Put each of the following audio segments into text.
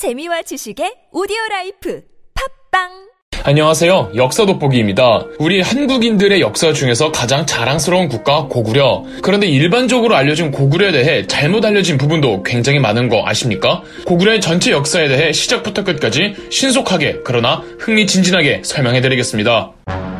재미와 지식의 오디오 라이프 팟빵 안녕하세요. 역사 돋보기입니다. 우리 한국인들의 역사 중에서 가장 자랑스러운 국가 고구려. 그런데 일반적으로 알려진 고구려에 대해 잘못 알려진 부분도 굉장히 많은 거 아십니까? 고구려의 전체 역사에 대해 시작부터 끝까지 신속하게 그러나 흥미진진하게 설명해드리겠습니다.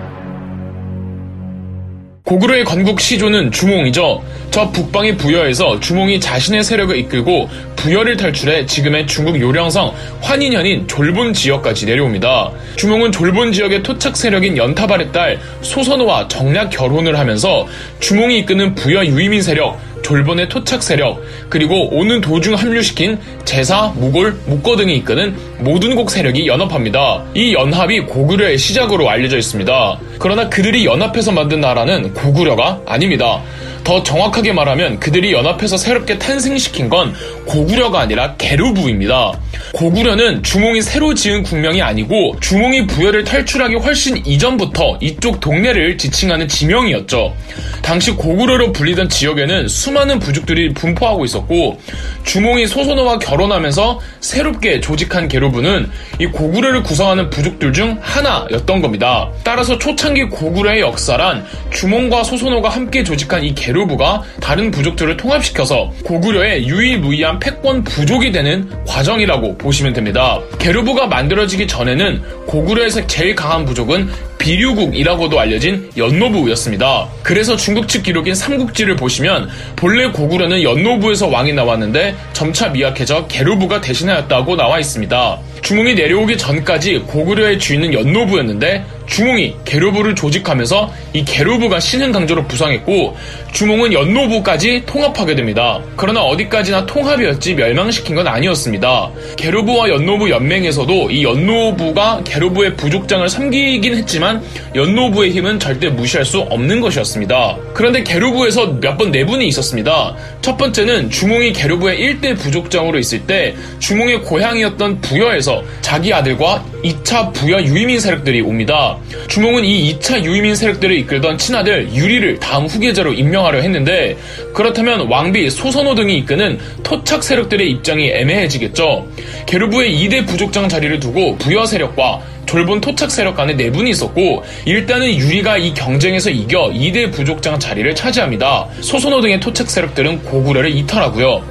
고구려의 건국 시조는 주몽이죠. 저 북방의 부여에서 주몽이 자신의 세력을 이끌고 부여를 탈출해 지금의 중국 요령성 환인현인 졸본 지역까지 내려옵니다. 주몽은 졸본 지역의 토착 세력인 연타발의 딸 소선호와 정략 결혼을 하면서 주몽이 이끄는 부여 유이민 세력 졸본의 토착 세력, 그리고 오는 도중 합류시킨 제사, 무골, 묵거 등이 이끄는 모든 곡 세력이 연합합니다. 이 연합이 고구려의 시작으로 알려져 있습니다. 그러나 그들이 연합해서 만든 나라는 고구려가 아닙니다. 더 정확하게 말하면 그들이 연합해서 새롭게 탄생시킨 건 고구려가 아니라 게르부입니다. 고구려는 주몽이 새로 지은 국명이 아니고 주몽이 부여를 탈출하기 훨씬 이전부터 이쪽 동네를 지칭하는 지명이었죠. 당시 고구려로 불리던 지역에는 수많은 부족들이 분포하고 있었고 주몽이 소선호와 결혼하면서 새롭게 조직한 게르부 는 이 고구려를 구성하는 부족들 중 하나였던 겁니다. 따라서 초창기 고구려의 역사란 주몽과 소선호가 함께 조직한 이 게르부가 다른 부족들을 통합시켜서 고구려의 유일무이한 패권 부족이 되는 과정이라고 보시면 됩니다. 게르부가 만들어지기 전에는 고구려에서 제일 강한 부족은 비류국이라고도 알려진 연노부였습니다. 그래서 중국 측 기록인 삼국지를 보시면 본래 고구려는 연노부에서 왕이 나왔는데 점차 미약해져 게르부가 대신하였다고 나와 있습니다. 중흥이 내려오기 전까지 고구려의 주인은 연노부였는데 주몽이 게르부를 조직하면서 이 게르부가 신흥 강조로 부상했고 주몽은 연노부까지 통합하게 됩니다. 그러나 어디까지나 통합이었지 멸망시킨 건 아니었습니다. 게르부와 연노부 연맹에서도 이 연노부가 게르부의 부족장을 섬기긴 했지만 연노부의 힘은 절대 무시할 수 없는 것이었습니다. 그런데 게르부에서 몇 번 내분이 있었습니다. 첫 번째는 주몽이 게르부의 1대 부족장으로 있을 때 주몽의 고향이었던 부여에서 자기 아들과 2차 부여 유이민 세력들이 옵니다. 주몽은 이 2차 유이민 세력들을 이끌던 친아들 유리를 다음 후계자로 임명하려 했는데 그렇다면 왕비 소선호 등이 이끄는 토착 세력들의 입장이 애매해지겠죠. 게르부의 2대 부족장 자리를 두고 부여 세력과 졸본 토착 세력 간에 내분이 있었고 일단은 유리가 이 경쟁에서 이겨 2대 부족장 자리를 차지합니다. 소선호 등의 토착 세력들은 고구려를 이탈하고요.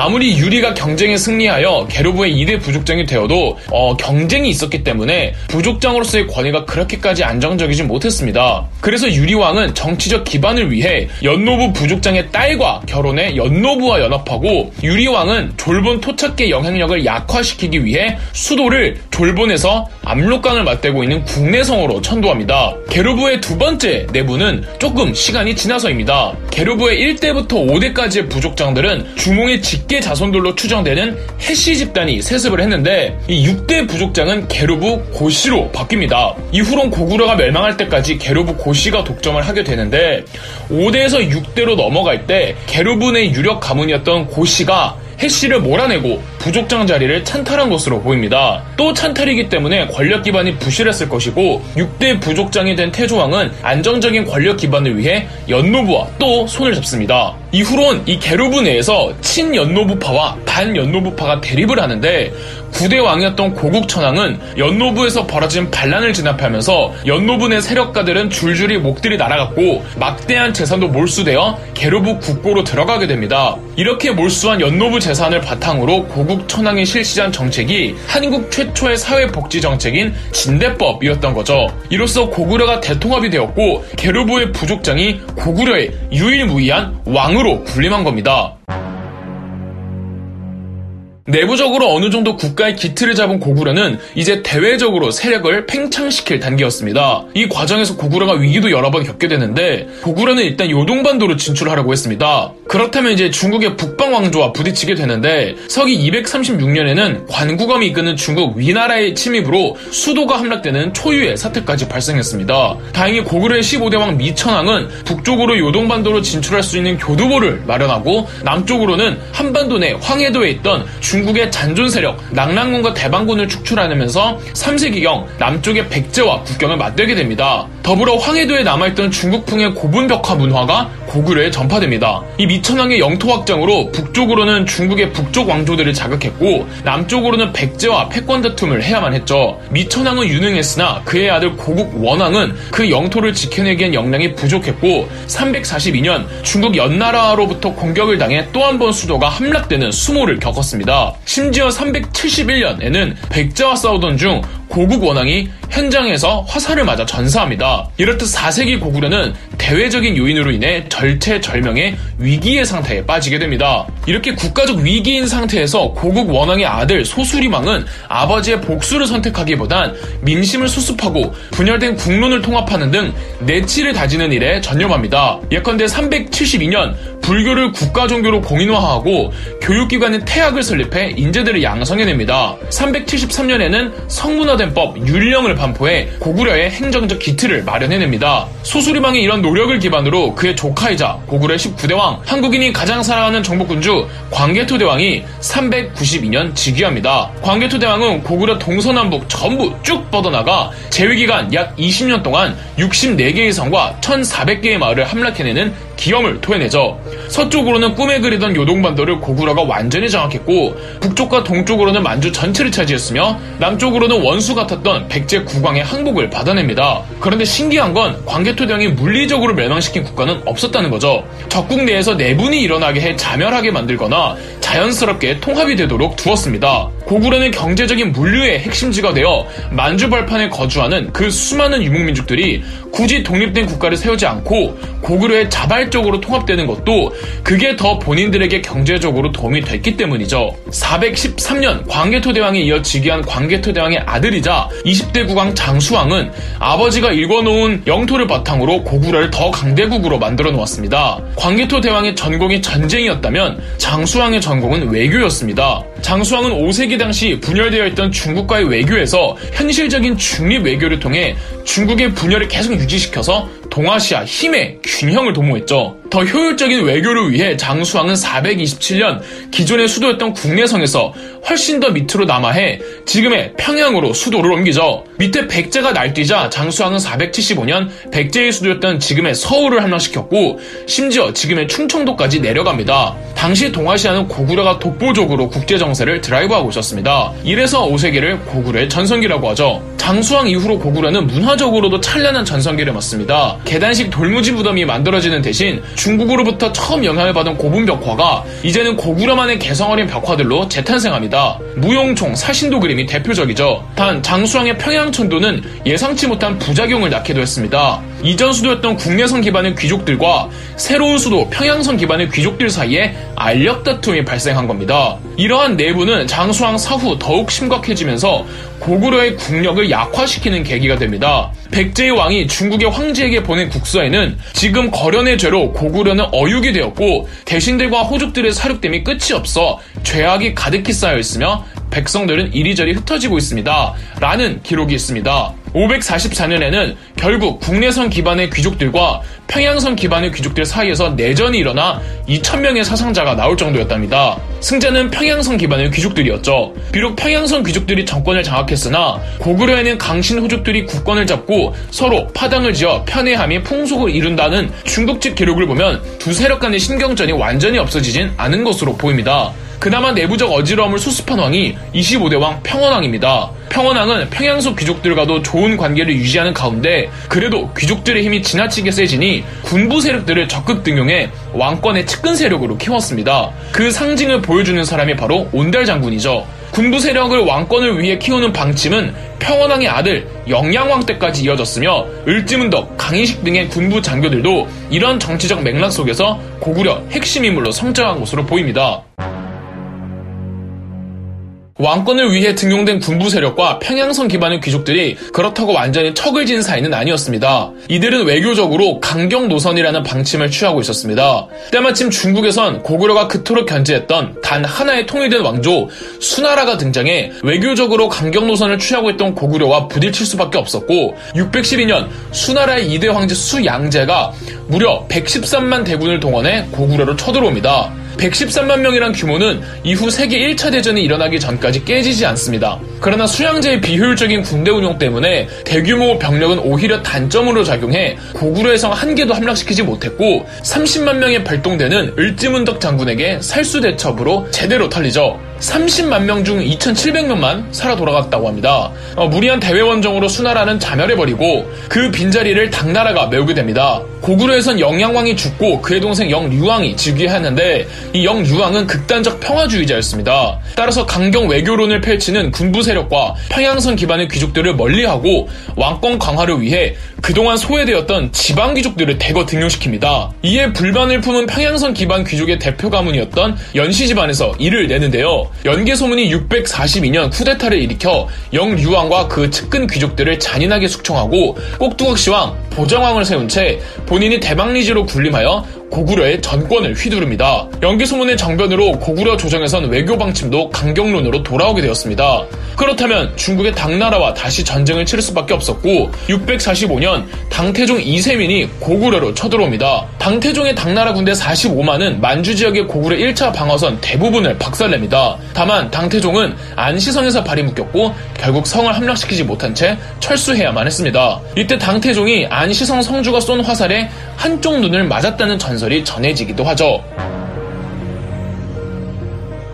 아무리 유리가 경쟁에 승리하여 게르부의 2대 부족장이 되어도 어, 경쟁이 있었기 때문에 부족장으로서의 권위가 그렇게까지 안정적이지 못했습니다. 그래서 유리왕은 정치적 기반을 위해 연노부 부족장의 딸과 결혼해 연노부와 연합하고 유리왕은 졸본 토착계 영향력을 약화시키기 위해 수도를 졸본에서 압록강을 맞대고 있는 국내성으로 천도합니다. 게르부의 두 번째 내부는 조금 시간이 지나서입니다. 게르부의 1대부터 5대까지의 부족장들은 주몽의 직계 자손들로 추정되는 해시 집단이 세습을 했는데 이 6대 부족장은 게르부 고시로 바뀝니다. 이후론 고구려가 멸망할 때까지 게르부 고시가 독점을 하게 되는데 5대에서 6대로 넘어갈 때 게르부 의 유력 가문이었던 고시가 해씨를 몰아내고 부족장 자리를 찬탈한 것으로 보입니다. 또 찬탈이기 때문에 권력 기반이 부실했을 것이고 6대 부족장이 된 태조왕은 안정적인 권력 기반을 위해 연노부와 또 손을 잡습니다. 이후론 이 게르부 내에서 친연노부파와 반연노부파가 대립을 하는데 9대 왕이었던 고국천왕은 연노부에서 벌어진 반란을 진압하면서 연노부 내 세력가들은 줄줄이 목들이 날아갔고 막대한 재산도 몰수되어 게르부 국고로 들어가게 됩니다. 이렇게 몰수한 연노부 재산을 바탕으로 고국천왕이 실시한 정책이 한국 최초의 사회복지 정책인 진대법이었던 거죠. 이로써 고구려가 대통합이 되었고 게르부의 부족장이 고구려의 유일무이한 왕 으로 군림한 겁니다. 내부적으로 어느 정도 국가의 기틀을 잡은 고구려는 이제 대외적으로 세력을 팽창시킬 단계였습니다. 이 과정에서 고구려가 위기도 여러 번 겪게 되는데 고구려는 일단 요동반도로 진출하려고 했습니다. 그렇다면 이제 중국의 북방 왕조와 부딪히게 되는데 서기 236년에는 관구검이 이끄는 중국 위나라의 침입으로 수도가 함락되는 초유의 사태까지 발생했습니다. 다행히 고구려의 15대 왕 미천왕은 북쪽으로 요동반도로 진출할 수 있는 교두보를 마련하고 남쪽으로는 한반도 내 황해도에 있던 중 중국의 잔존 세력 낙랑군과 대방군을 축출하면서 3세기경 남쪽의 백제와 국경을 맞대게 됩니다. 더불어 황해도에 남아있던 중국풍의 고분 벽화 문화가 고구려에 전파됩니다. 이 미천왕의 영토 확장으로 북쪽으로는 중국의 북쪽 왕조들을 자극했고 남쪽으로는 백제와 패권 다툼을 해야만 했죠. 미천왕은 유능했으나 그의 아들 고국 원왕은 그 영토를 지켜내기엔 역량이 부족했고 342년 중국 연나라로부터 공격을 당해 또 한 번 수도가 함락되는 수모를 겪었습니다. 심지어 371년에는 백제와 싸우던 중 고국 원왕이 현장에서 화살을 맞아 전사합니다. 이렇듯 4세기 고구려는 대외적인 요인으로 인해 절체절명의 위기의 상태에 빠지게 됩니다. 이렇게 국가적 위기인 상태에서 고국 원왕의 아들 소수리망은 아버지의 복수를 선택하기보단 민심을 수습하고 분열된 국론을 통합하는 등 내치를 다지는 일에 전념합니다. 예컨대 372년 불교를 국가 종교로 공인화하고 교육기관인 태학을 설립해 인재들을 양성해냅니다. 373년에는 성문화된 법 율령을 반포해 고구려의 행정적 기틀을 마련해냅니다. 소수리망의 이런 노력을 기반으로 그의 조카이자 고구려의 19대왕 한국인이 가장 사랑하는 정복군주 광개토대왕이 392년 즉위합니다. 광개토대왕은 고구려 동서남북 전부 쭉 뻗어나가 재위기간 약 20년 동안 64개의 성과 1,400개의 마을을 함락해내는 기염을 토해내죠. 서쪽으로는 꿈에 그리던 요동반도를 고구려가 완전히 장악했고 북쪽과 동쪽으로는 만주 전체를 차지했으며 남쪽으로는 원수 같았던 백제 국왕의 항복을 받아냅니다. 그런데 신기한 건 광개토대왕이 물리적으로 멸망시킨 국가는 없었다는 거죠. 적국 내에서 내분이 일어나게 해 자멸하게 만들거나 자연스럽게 통합이 되도록 두었습니다. 고구려는 경제적인 물류의 핵심지가 되어 만주 발판에 거주하는 그 수많은 유목민족들이 굳이 독립된 국가를 세우지 않고 고구려의 자발 적으로 통합되는 것도 그게 더 본인들에게 경제적으로 도움이 됐기 때문이죠. 413년 광개토 대왕에 이어 즉위한 광개토 대왕의 아들이자 20대 국왕 장수왕은 아버지가 읽어놓은 영토를 바탕으로 고구려를 더 강대국으로 만들어 놓았습니다. 광개토 대왕의 전공이 전쟁이었다면 장수왕의 전공은 외교였습니다. 장수왕은 5세기 당시 분열되어 있던 중국과의 외교에서 현실적인 중립 외교를 통해 중국의 분열을 계속 유지시켜서 동아시아 힘의 균형을 도모했죠. 더 효율적인 외교를 위해 장수왕은 427년 기존의 수도였던 국내성에서 훨씬 더 밑으로 남하해 지금의 평양으로 수도를 옮기죠. 밑에 백제가 날뛰자 장수왕은 475년 백제의 수도였던 지금의 서울을 함락시켰고 심지어 지금의 충청도까지 내려갑니다. 당시 동아시아는 고구려가 독보적으로 국제정세를 드라이브하고 있었습니다. 이래서 5세기를 고구려의 전성기라고 하죠. 장수왕 이후로 고구려는 문화적으로도 찬란한 전성기를 맞습니다. 계단식 돌무지 무덤이 만들어지는 대신 중국으로부터 처음 영향을 받은 고분 벽화가 이제는 고구려만의 개성 어린 벽화들로 재탄생합니다. 무용총, 사신도 그림이 대표적이죠. 단 장수왕의 평양천도는 예상치 못한 부작용을 낳기도 했습니다. 이전 수도였던 국내성 기반의 귀족들과 새로운 수도 평양성 기반의 귀족들 사이에 알력 다툼이 발생한 겁니다. 이러한 내부는 장수왕 사후 더욱 심각해지면서 고구려의 국력을 약화시키는 계기가 됩니다. 백제의 왕이 중국의 황제에게 보낸 국서에는 지금 거련의 죄로 고구려는 어육이 되었고 대신들과 호족들의 사륙됨이 끝이 없어 죄악이 가득히 쌓여 있으며 백성들은 이리저리 흩어지고 있습니다. 라는 기록이 있습니다. 544년에는 결국 국내선 기반의 귀족들과 평양선 기반의 귀족들 사이에서 내전이 일어나 2천명의 사상자가 나올 정도였답니다. 승자는 평양선 기반의 귀족들이었죠. 비록 평양선 귀족들이 정권을 장악했으나 고구려에는 강신 호족들이 국권을 잡고 서로 파당을 지어 편애함이 풍속을 이룬다는 중국집 기록을 보면 두 세력 간의 신경전이 완전히 없어지진 않은 것으로 보입니다. 그나마 내부적 어지러움을 수습한 왕이 25대 왕 평원왕입니다. 평원왕은 평양속 귀족들과도 좋은 관계를 유지하는 가운데 그래도 귀족들의 힘이 지나치게 세지니 군부 세력들을 적극 등용해 왕권의 측근 세력으로 키웠습니다. 그 상징을 보여주는 사람이 바로 온달 장군이죠. 군부 세력을 왕권을 위해 키우는 방침은 평원왕의 아들 영양왕 때까지 이어졌으며 을지문덕, 강희식 등의 군부 장교들도 이런 정치적 맥락 속에서 고구려 핵심 인물로 성장한 것으로 보입니다. 왕권을 위해 등용된 군부 세력과 평양성 기반의 귀족들이 그렇다고 완전히 척을 진 사이는 아니었습니다. 이들은 외교적으로 강경 노선이라는 방침을 취하고 있었습니다. 때마침 중국에선 고구려가 그토록 견제했던 단 하나의 통일된 왕조 수나라가 등장해 외교적으로 강경 노선을 취하고 있던 고구려와 부딪힐 수밖에 없었고 612년 수나라의 2대 황제 수양제가 무려 113만 대군을 동원해 고구려로 쳐들어옵니다. 113만 명이란 규모는 이후 세계 1차 대전이 일어나기 전까지 깨지지 않습니다. 그러나 수양제의 비효율적인 군대 운용 때문에 대규모 병력은 오히려 단점으로 작용해 고구려의 성 한 개도 함락시키지 못했고 30만 명의 발동대는 을지문덕 장군에게 살수대첩으로 제대로 털리죠. 30만 명 중 2,700명만 살아 돌아갔다고 합니다. 어, 무리한 대외 원정으로 수나라는 자멸해버리고 그 빈자리를 당나라가 메우게 됩니다. 고구려에선 영양왕이 죽고 그의 동생 영류왕이 즉위하는데 이 영류왕은 극단적 평화주의자였습니다. 따라서 강경 외교론을 펼치는 군부 세력과 평양선 기반의 귀족들을 멀리하고 왕권 강화를 위해 그동안 소외되었던 지방 귀족들을 대거 등용시킵니다. 이에 불만을 품은 평양선 기반 귀족의 대표 가문이었던 연시 집안에서 이를 내는데요. 연계 소문이 642년 쿠데타를 일으켜 영류왕과 그 측근 귀족들을 잔인하게 숙청하고 꼭두각시왕, 보정왕을 세운 채 본인이 대망리지로 군림하여 고구려의 전권을 휘두릅니다. 연기 소문의 정변으로 고구려 조정에선 외교 방침도 강경론으로 돌아오게 되었습니다. 그렇다면 중국의 당나라와 다시 전쟁을 치를 수밖에 없었고 645년 당태종 이세민이 고구려로 쳐들어옵니다. 당태종의 당나라 군대 45만은 만주 지역의 고구려 1차 방어선 대부분을 박살냅니다. 다만 당태종은 안시성에서 발이 묶였고 결국 성을 함락시키지 못한 채 철수해야만 했습니다. 이때 당태종이 안시성 성주가 쏜 화살에 한쪽 눈을 맞았다는 전설 이 전해지기도 하죠.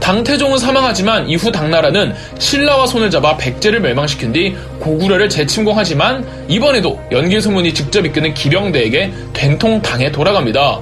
당태종은 사망하지만 이후 당나라는 신라와 손을 잡아 백제를 멸망시킨 뒤 고구려를 재침공하지만 이번에도 연개소문이 직접 이끄는 기병대에게 된통 당해 돌아갑니다.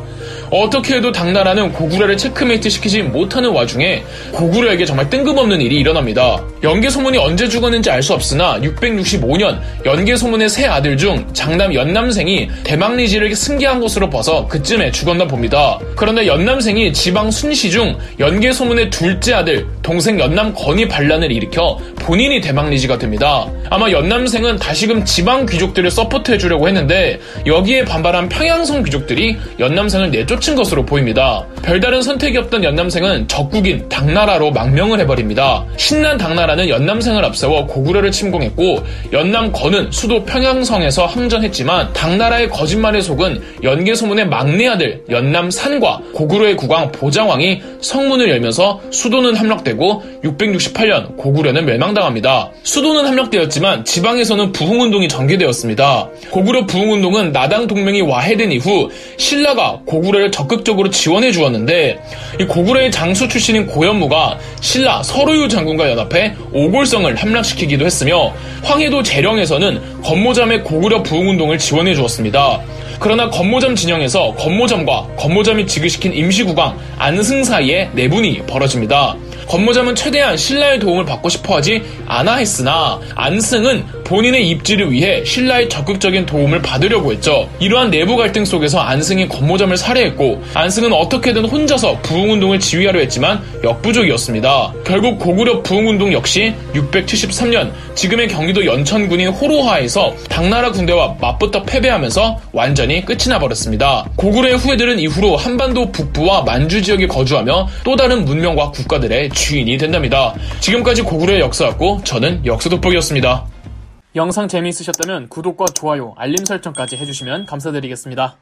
어떻게 해도 당나라는 고구려를 체크메이트 시키지 못하는 와중에 고구려에게 정말 뜬금없는 일이 일어납니다. 연개소문이 언제 죽었는지 알 수 없으나 665년 연개소문의 세 아들 중 장남 연남생이 대막리지를 승계한 것으로 봐서 그쯤에 죽었나 봅니다. 그런데 연남생이 지방 순시 중 연개소문의 둘째 아들 동생 연남건이 반란을 일으켜 본인이 대막리지가 됩니다. 아마 연남생은 다시금 지방 귀족들을 support해주려고 했는데 여기에 반발한 평양성 귀족들이 연남생을 내쫓 은 것으로 보입니다. 별다른 선택이 없던 연남생은 적국인 당나라로 망명을 해버립니다. 신난 당나라는 연남생을 앞세워 고구려를 침공했고 연남건은 수도 평양성에서 항전했지만 당나라의 거짓말에 속은 연계소문의 막내 아들 연남산과 고구려의 국왕 보장왕이 성문을 열면서 수도는 함락되고 668년 고구려는 멸망당합니다. 수도는 함락되었지만 지방에서는 부흥운동이 전개되었습니다. 고구려 부흥운동은 나당 동맹이 와해된 이후 신라가 고구려 를 적극적으로 지원해 주었는데 이 고구려의 장수 출신인 고현무가 신라 서루유 장군과 연합해 오골성을 함락시키기도 했으며 황해도 재령에서는 건모잠의 고구려 부흥운동을 지원해 주었습니다. 그러나 건모점 진영에서 건모점과 건모점이 지급시킨 임시국왕 안승 사이에 내분이 벌어집니다. 건모점은 최대한 신라의 도움을 받고 싶어 하지 않아 했으나 안승은 본인의 입지를 위해 신라의 적극적인 도움을 받으려고 했죠. 이러한 내부 갈등 속에서 안승이 건모점을 살해했고 안승은 어떻게든 혼자서 부흥운동을 지휘하려 했지만 역부족이었습니다. 결국 고구려 부흥운동 역시 673년 지금의 경기도 연천군인 호로하에서 당나라 군대와 맞붙어 패배하면서 완전히 끝이 나버렸습니다. 고구려의 후예들은 이후로 한반도 북부와 만주 지역에 거주하며 또 다른 문명과 국가들의 주인이 된답니다. 지금까지 고구려의 역사였고 저는 역사돋보기였습니다. 영상 재미있으셨다면 구독과 좋아요, 알림 설정까지 해주시면 감사드리겠습니다.